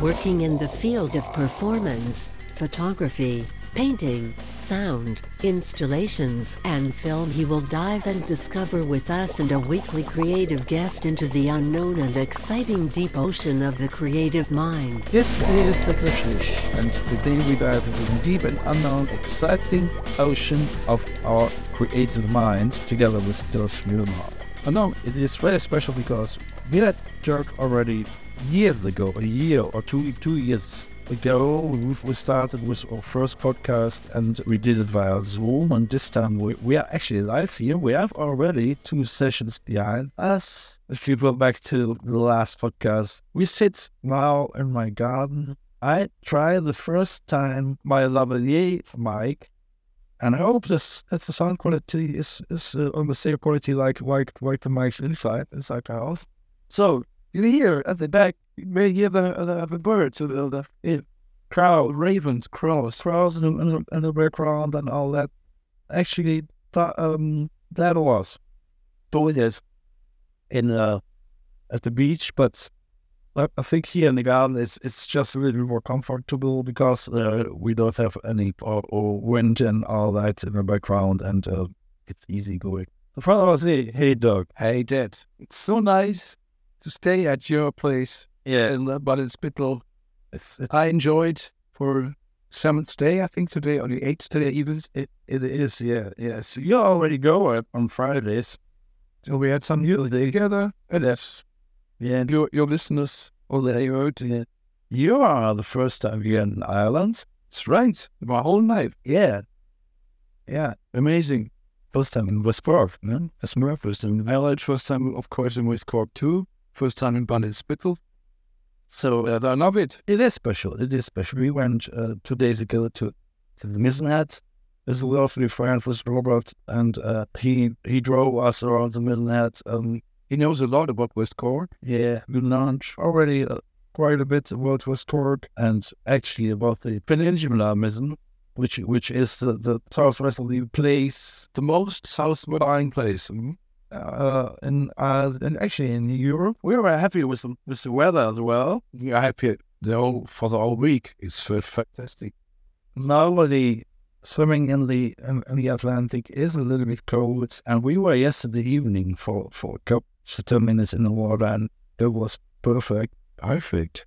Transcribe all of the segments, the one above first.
Working in the field of performance, photography, painting, sound, installations, and film, he will dive and discover with us and a weekly creative guest into the unknown and exciting deep ocean of the creative mind. This is the British, and today we dive into the deep and unknown, exciting ocean of our creative minds together with Dirk Schlömer. And now it is very special because we had Dirk already years ago, a year or two, two years ago. We, started with our first podcast and we did it via Zoom. And this time we, we are actually live here. We have already two sessions behind us. If you go back to the last podcast, we sit now in my garden. I try the first time my lavalier mic and I hope this that the sound quality is is uh, on the same quality like like like the mics inside inside the house. So you hear at the back, you may hear the the, the birds, the, the, the crowd, ravens, crows, crows in the, in, the, in the background and all that. Actually, that, um, that was doing it in uh, at the beach, but I think here in the garden it's it's just a little more comfortable because uh, we don't have any or, or wind and all that in the background, and uh, it's easy going. The father was hey, hey, Dirk. Hey, Dad. It's so nice to stay at your place Yeah, in Baden-Spittel. it's, it, I enjoyed for seventh day, I think today, or the eighth day even. it, it is. Yeah, yeah. So you already go on Fridays. So we had some music together, and that's Yeah, your your listeners already heard. yeah. you are the first time here in Ireland. It's right. My whole life. Yeah, yeah. Amazing. First time in West Cork, man. That's my first time. Ireland, first time, of course, in West Cork too. First time in Baden-Spittel. So And I love it. It is special. It is special. We went uh, two days ago to, to the Mizen Head. a lovely friend was Robert, and uh, he he drove us around the Mizen Head. Um, He knows a lot about West Cork. yeah, we learned already uh, quite a bit about West Cork and actually about the Peninsula Mizen, which which is the, the southwesterly place The most southwestern place. hmm? Uh, in uh, and actually in Europe. We were happy with the, with the weather as well. We are happy the whole, for the whole week. It's fantastic. normally swimming in the in, the Atlantic is a little bit cold, and we were yesterday evening for for a couple of ten minutes in the water, and it was perfect. Perfect.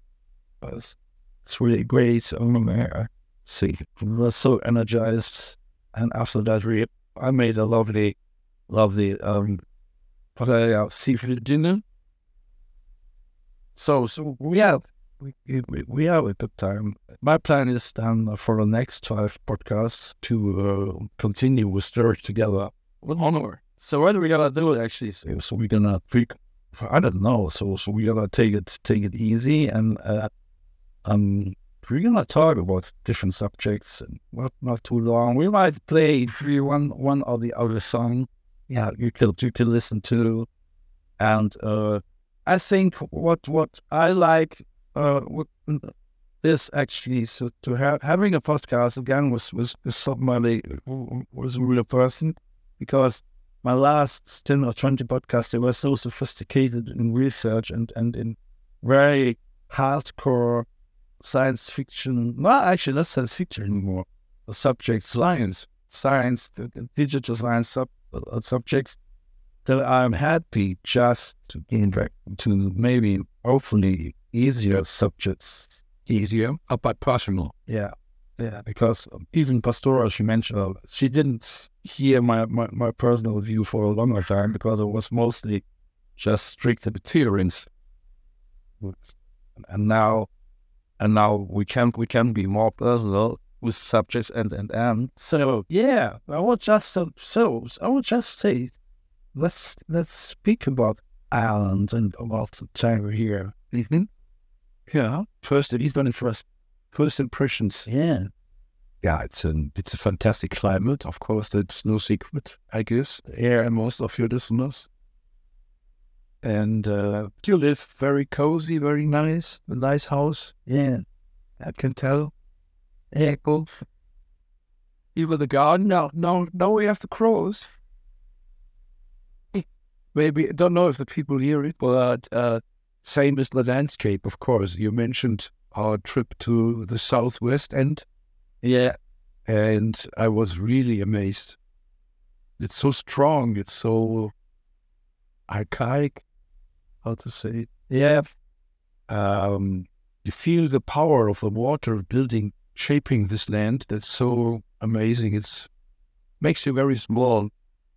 It's, it's really great. Um, uh, see, we were so energized, and after that, we I made a lovely, lovely um, paella seafood dinner. So so we have we, we, we have a good time. My plan is then for the next five podcasts to uh, continue with Sturge together. What honor. So what are we gonna do actually? So, so we're gonna I don't know. So so we're gonna take it take it easy and uh, um we're gonna talk about different subjects and not not too long. We might play one one or the other song. Yeah, you could you could listen to, and uh, I think what what I like uh, this actually so to have having a podcast again was was, somebody was a real person because my last 10 or 20 podcasts they were so sophisticated in research and and in very hardcore science fiction not actually not science fiction anymore the subjects Science. science digital science sub, subjects that I'm happy just to get back to maybe hopefully easier subjects Easier, uh, but personal. yeah, yeah. Because um, even Pastora, she mentioned, uh, she didn't hear my, my, my personal view for a longer time because it was mostly just strict adherence. And now, and now we can we can be more personal with subjects and and and. So yeah, I will just uh, so I will just say let's let's speak about Ireland and about the time here. Mm-hmm. Yeah. First, even first, first impressions. Yeah. Yeah, it's a it's a fantastic climate. Of course, that's no secret, I guess. Yeah. And most of your listeners. And uh, you live very cozy, very nice, a nice house. Yeah. I can tell. Yeah. Cool. Even the garden. Now, now, now we have the crows. Maybe I don't know if the people hear it, but uh, same as the landscape. Of course, you mentioned our trip to the southwest end, Yeah. and I was really amazed. It's so strong. It's so archaic. How to say it? Yeah. um, you feel the power of the water building, shaping this land. That's so amazing. It's makes you very small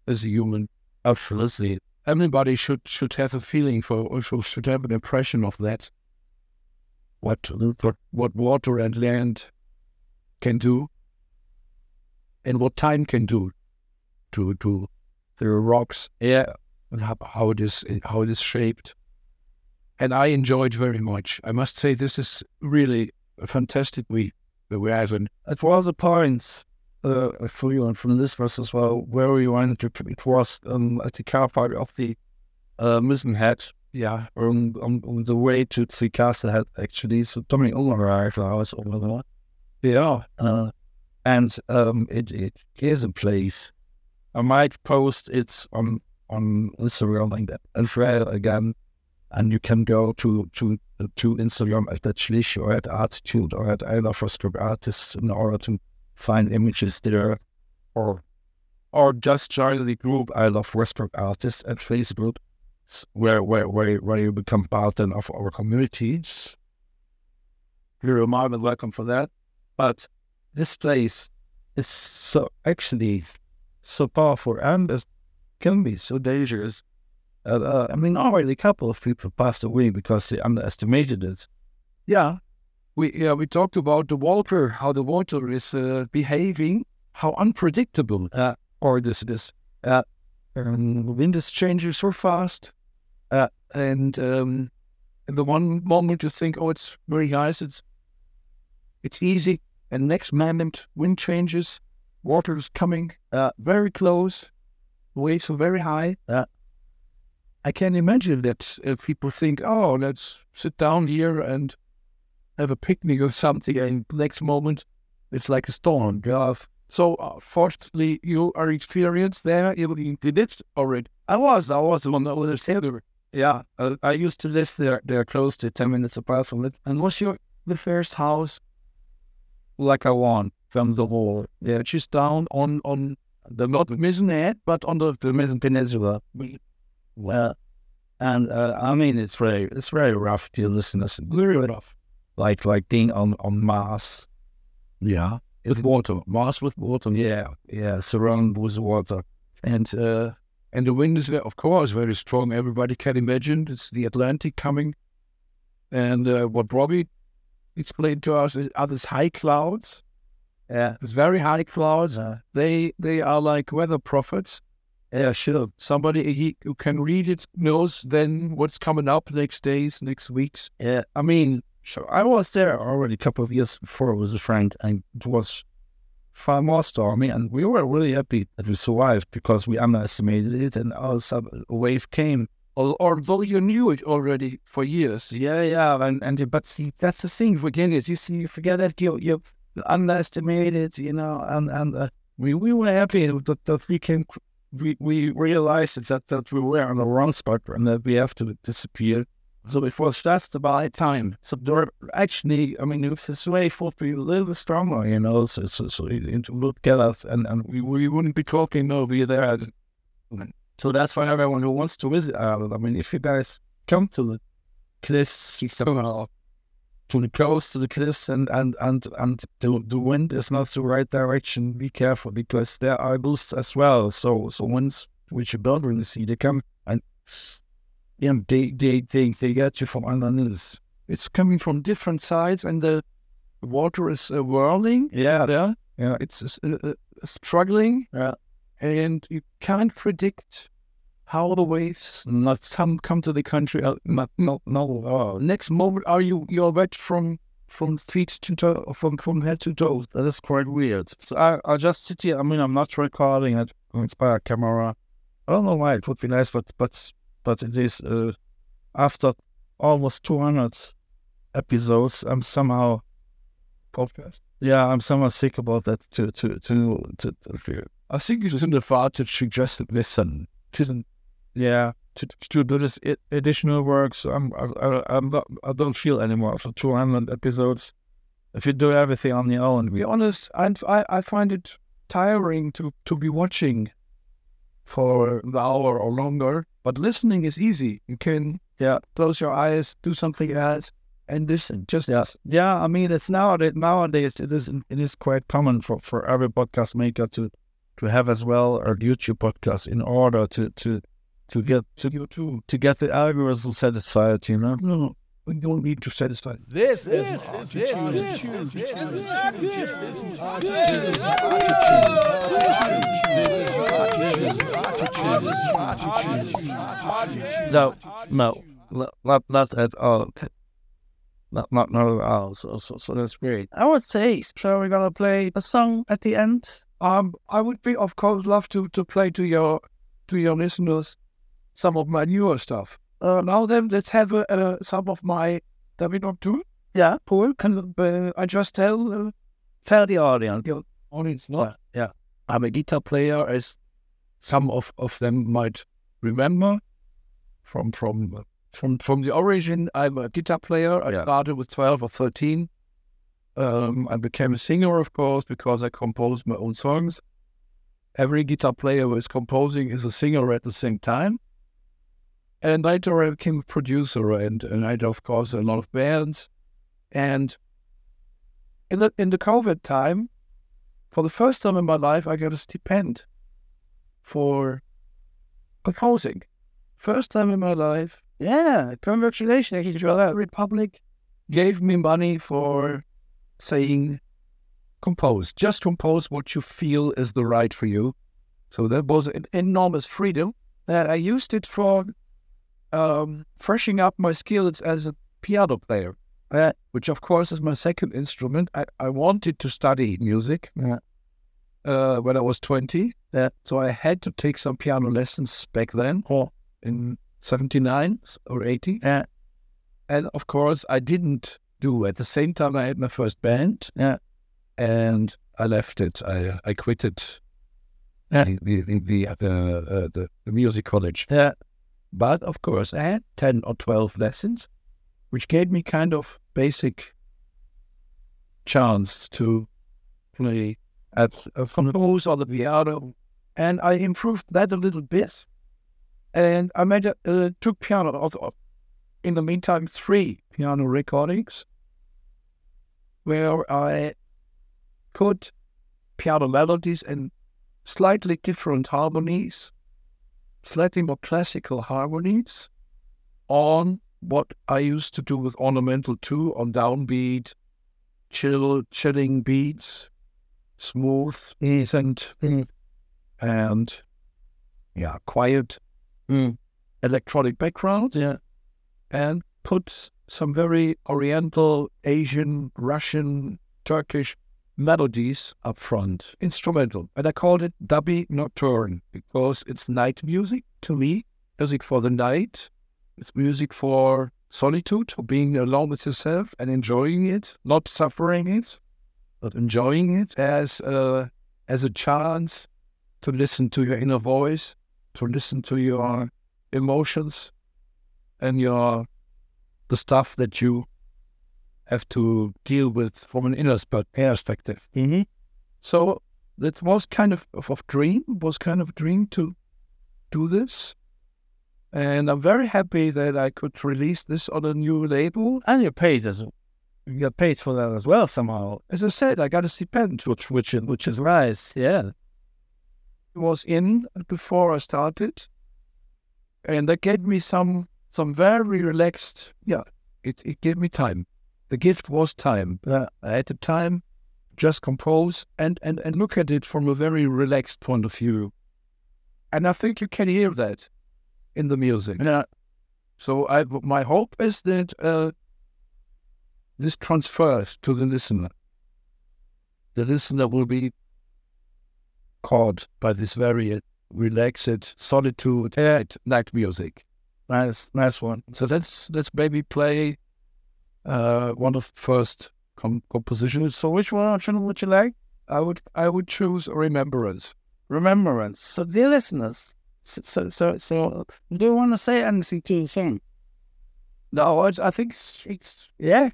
as a human. Absolutely. Everybody should should have a feeling for, or should should have an impression of that. What what what water and land can do, and what time can do, to to the rocks Yeah. and how, how it is how it is shaped. And I enjoyed very much. I must say, this is really a fantastic week that we're having. It was a point uh, for you and from this listeners as well where we wanted to. It was um, at the car park of the uh, Mizen Head Yeah, on, on, on the way to the Castle Head actually. So Tommy Ulmer arrived. I was over there. yeah, Uh, and um, it, it is a place. I might post it on on Instagram like that and share again. And you can go to to to Instagram at Schlich or at Arteetude or at I Love West Cork Artists in order to find images there, or or just join the group I Love West Cork Artists at Facebook, where where where where you become part of our communities. You're more than welcome for that. But this place is so actually so powerful and it can be so dangerous. Uh, uh, I mean, already a couple of people passed away because they underestimated it. yeah. We yeah we talked about the water, how the water is uh, behaving, how unpredictable Uh, or this is. uh, Um, wind is changing so fast, Uh, and um, in the one moment you think, oh, it's very nice, it's it's easy, and next moment wind changes, water is coming Uh, very close, waves are very high. Uh, I can imagine that uh, people think, oh, let's sit down here and have a picnic or something, and next moment it's like a storm. yeah, So, uh, fortunately, you are experienced there. You did it already. I was, I was On the other side. Yeah, uh, I used to live there. They're close to ten minutes apart from it, And was your the first house like I want from the wall. Yeah, just down on on the not Mizen Head, but on the the Mizen Peninsula. Well, and uh, I mean, it's very, it's very rough to listen to. very rough. Like, like being on on Mars. Yeah, with water, Mars with water. Yeah, yeah, surrounded with water. and uh, and the wind is of course very strong. Everybody can imagine it's the Atlantic coming, and uh, what Robbie explained to us is are these high clouds. Yeah, These very high clouds. uh, They they are like weather prophets. Yeah, sure. Somebody he, who can read it knows then what's coming up next days, next weeks. Yeah, I mean, so I was there already a couple of years before with a friend, and it was far more stormy, and we were really happy that we survived because we underestimated it, and all of a wave came. Although you knew it already for years. Yeah, yeah, and and but see, that's the thing again is you see you forget that you you underestimate it, you know, and and uh, we we were happy that, that we came we we realized that that we were on the wrong spot and that we have to disappear. So it was just about Time. So there actually, I mean, if this wave would be a little stronger, you know, so so, so it, it would get us, and, and we, we wouldn't be talking, no, we there. So that's for everyone who wants to visit Ireland, I mean, if you guys come to the cliffs, Somehow. To the coast, to the cliffs, and and and and the, the wind is not the right direction, be careful because there are boosts as well. So so winds which you don't really see, they come and yeah, they they they, they get you from underneath. It's coming from different sides, and the water is uh, whirling. Yeah, Yeah, yeah, it's uh, uh, struggling, yeah. and you can't predict how the waves Not come come to the country. Not no. Oh, next moment, are you you're wet from from feet to toe, from from head to toe? that is quite weird. So I I just sit here. I mean, I'm not recording it by a camera. I don't know why. It would be nice, but but but it is uh, after almost 200 episodes. I'm somehow Podcast. yeah. I'm somehow sick about that. To to to to. to I think it's an advantage to just listen. It isn't yeah, to, to do this additional work. So I'm I, I'm not, I don't feel anymore after 200 episodes. If you do everything on your own, to be honest, I, I find it tiring to, to be watching for an hour or longer. But listening is easy. You can Yeah. close your eyes, do something else, and listen. Just Yeah, yeah. I mean, it's nowadays. Nowadays, it is it is quite common for, for every podcast maker to to have as well a YouTube podcast in order to to to get to you too. to get the algorithm satisfied. You know. No, we don't need to satisfy. This is this is this is this is No, no, not not, not at all. Not not not at all. So so so that's great. I would say. So we're gonna play a song at the end. Um, I would be, of course, love to to play to your to your listeners some of my newer stuff. Uh, now then, let's have uh, uh, some of my. That we not do. Yeah, Paul. Can uh, I just tell uh, Tell the audience. the audience not? Yeah, yeah. I'm a guitar player, as some of, of them might remember from from from from the origin. I'm a guitar player. I Yeah. started with twelve or thirteen. Um, I became a singer, of course, because I composed my own songs. Every guitar player who is composing is a singer at the same time. And later I became a producer, and, and I had, of course, a lot of bands. And in the in the COVID time, for the first time in my life, I got a stipend for composing. First time in my life, Yeah, congratulations. the Republic gave me money for saying, compose, just compose what you feel is the right for you. So that was an enormous freedom that I used it for um, freshening up my skills as a piano player, Yeah. which of course is my second instrument. I, I wanted to study music Yeah. uh, when I was 20. Yeah. So I had to take some piano lessons back then Oh, in 79 or 80. yeah, And of course, I didn't do. At the same time, I had my first band. And I left it. I I quit it. The the the, uh, uh, the the music college. But of course, I had ten or twelve lessons, which gave me kind of basic chance to play At, the, compose on the piano, and I improved that a little bit. And I made a, uh, took piano also. In the meantime, three piano recordings where I put piano melodies and slightly different harmonies, slightly more classical harmonies on what I used to do with ornamental too, on downbeat, chill, chilling beats, smooth, decent, Mm. and yeah, quiet Mm. electronic backgrounds yeah, and put some very oriental, Asian, Russian, Turkish melodies up front, instrumental. And I called it Dubby Nocturne because it's night music to me, music for the night. It's music for solitude, for being alone with yourself and enjoying it, not suffering it, but enjoying it as a, as a chance to listen to your inner voice, to listen to your emotions and your the stuff that you have to deal with from an inner perspective. mm-hmm. So that was kind of of, of dream, was kind of a dream to do this. And I'm very happy that I could release this on a new label. and you paid as you got paid for that as well somehow, As I said, I got a stipend. which which which is nice. Yeah, It was in before I started. And that gave me some some very relaxed yeah, it, it gave me time. The gift was time. yeah, I had the time just compose and, and, and look at it from a very relaxed point of view. And I think you can hear that. in the music. Yeah. So I, my hope is that uh, this transfers to the listener. The listener will be caught by this very relaxed solitude Yeah. night music. Nice, nice one. So let's let's maybe play uh, one of the first com- compositions. So which one would you like? I would I would choose Remembrance. Remembrance. So dear listeners, so so so, so do you want to say anything to the song? No, I, I think it's, it's Yeah.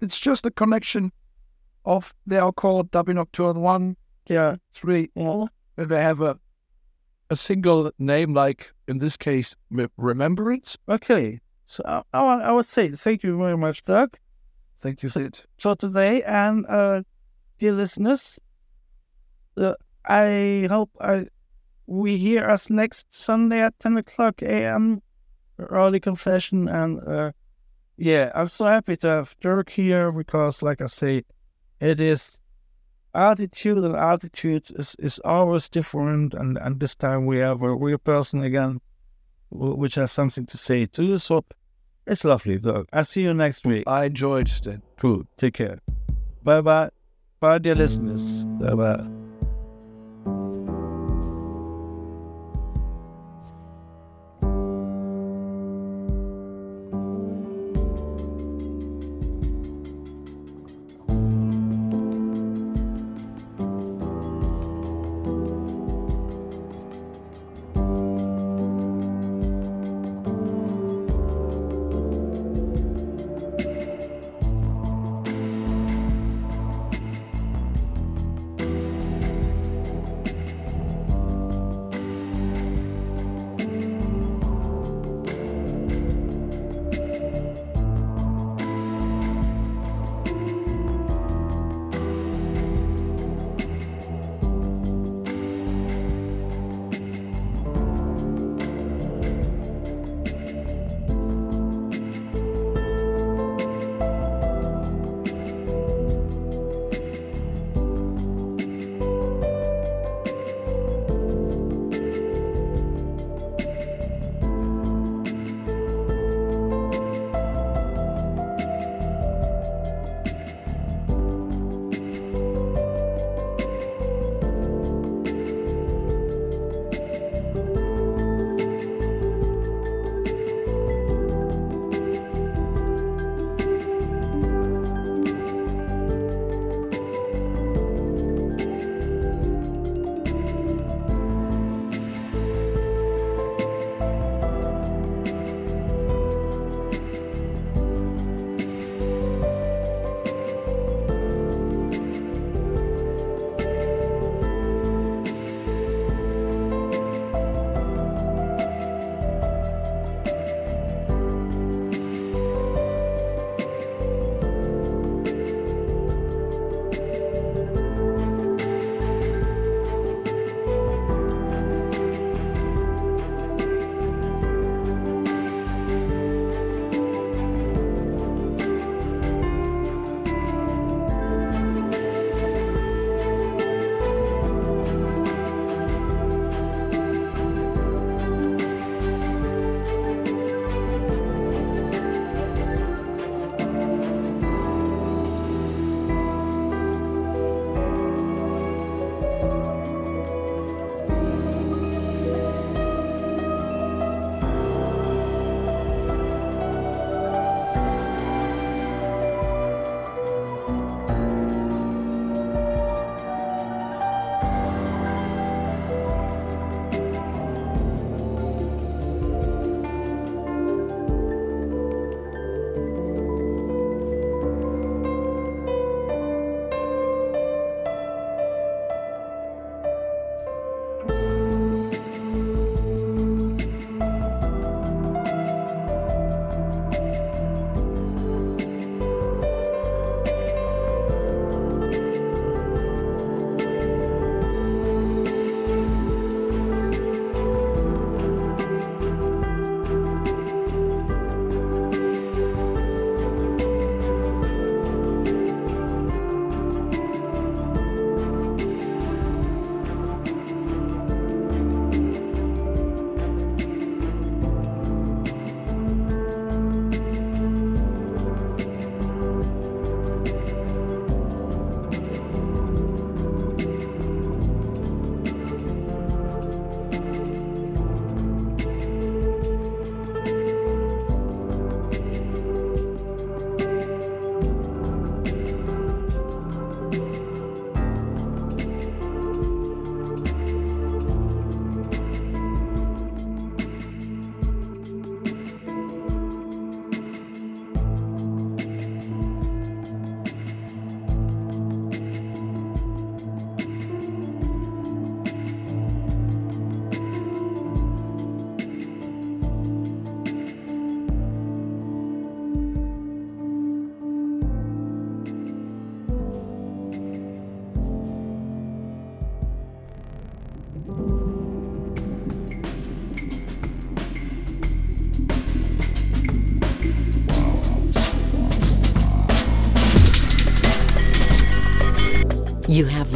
it's just a connection of they are called Dubbing Nocturne one, Yeah. three, Yeah. and they have a a single name like in this case Remembrance. Okay. So I, I, would- I would say thank you very much, Dirk, Thank you, for today. And uh, dear listeners, uh, I hope I we hear us next Sunday at 10 o'clock a.m. Early confession. And uh, yeah, I'm so happy to have Dirk here because, like I say, it is attitude and attitude is, is always different. And, and this time we have a real person again, which has something to say too. So it's lovely, Dirk. I'll see you next week. I enjoyed it. Cool. Take care. Bye bye. Bye, dear listeners. Bye bye.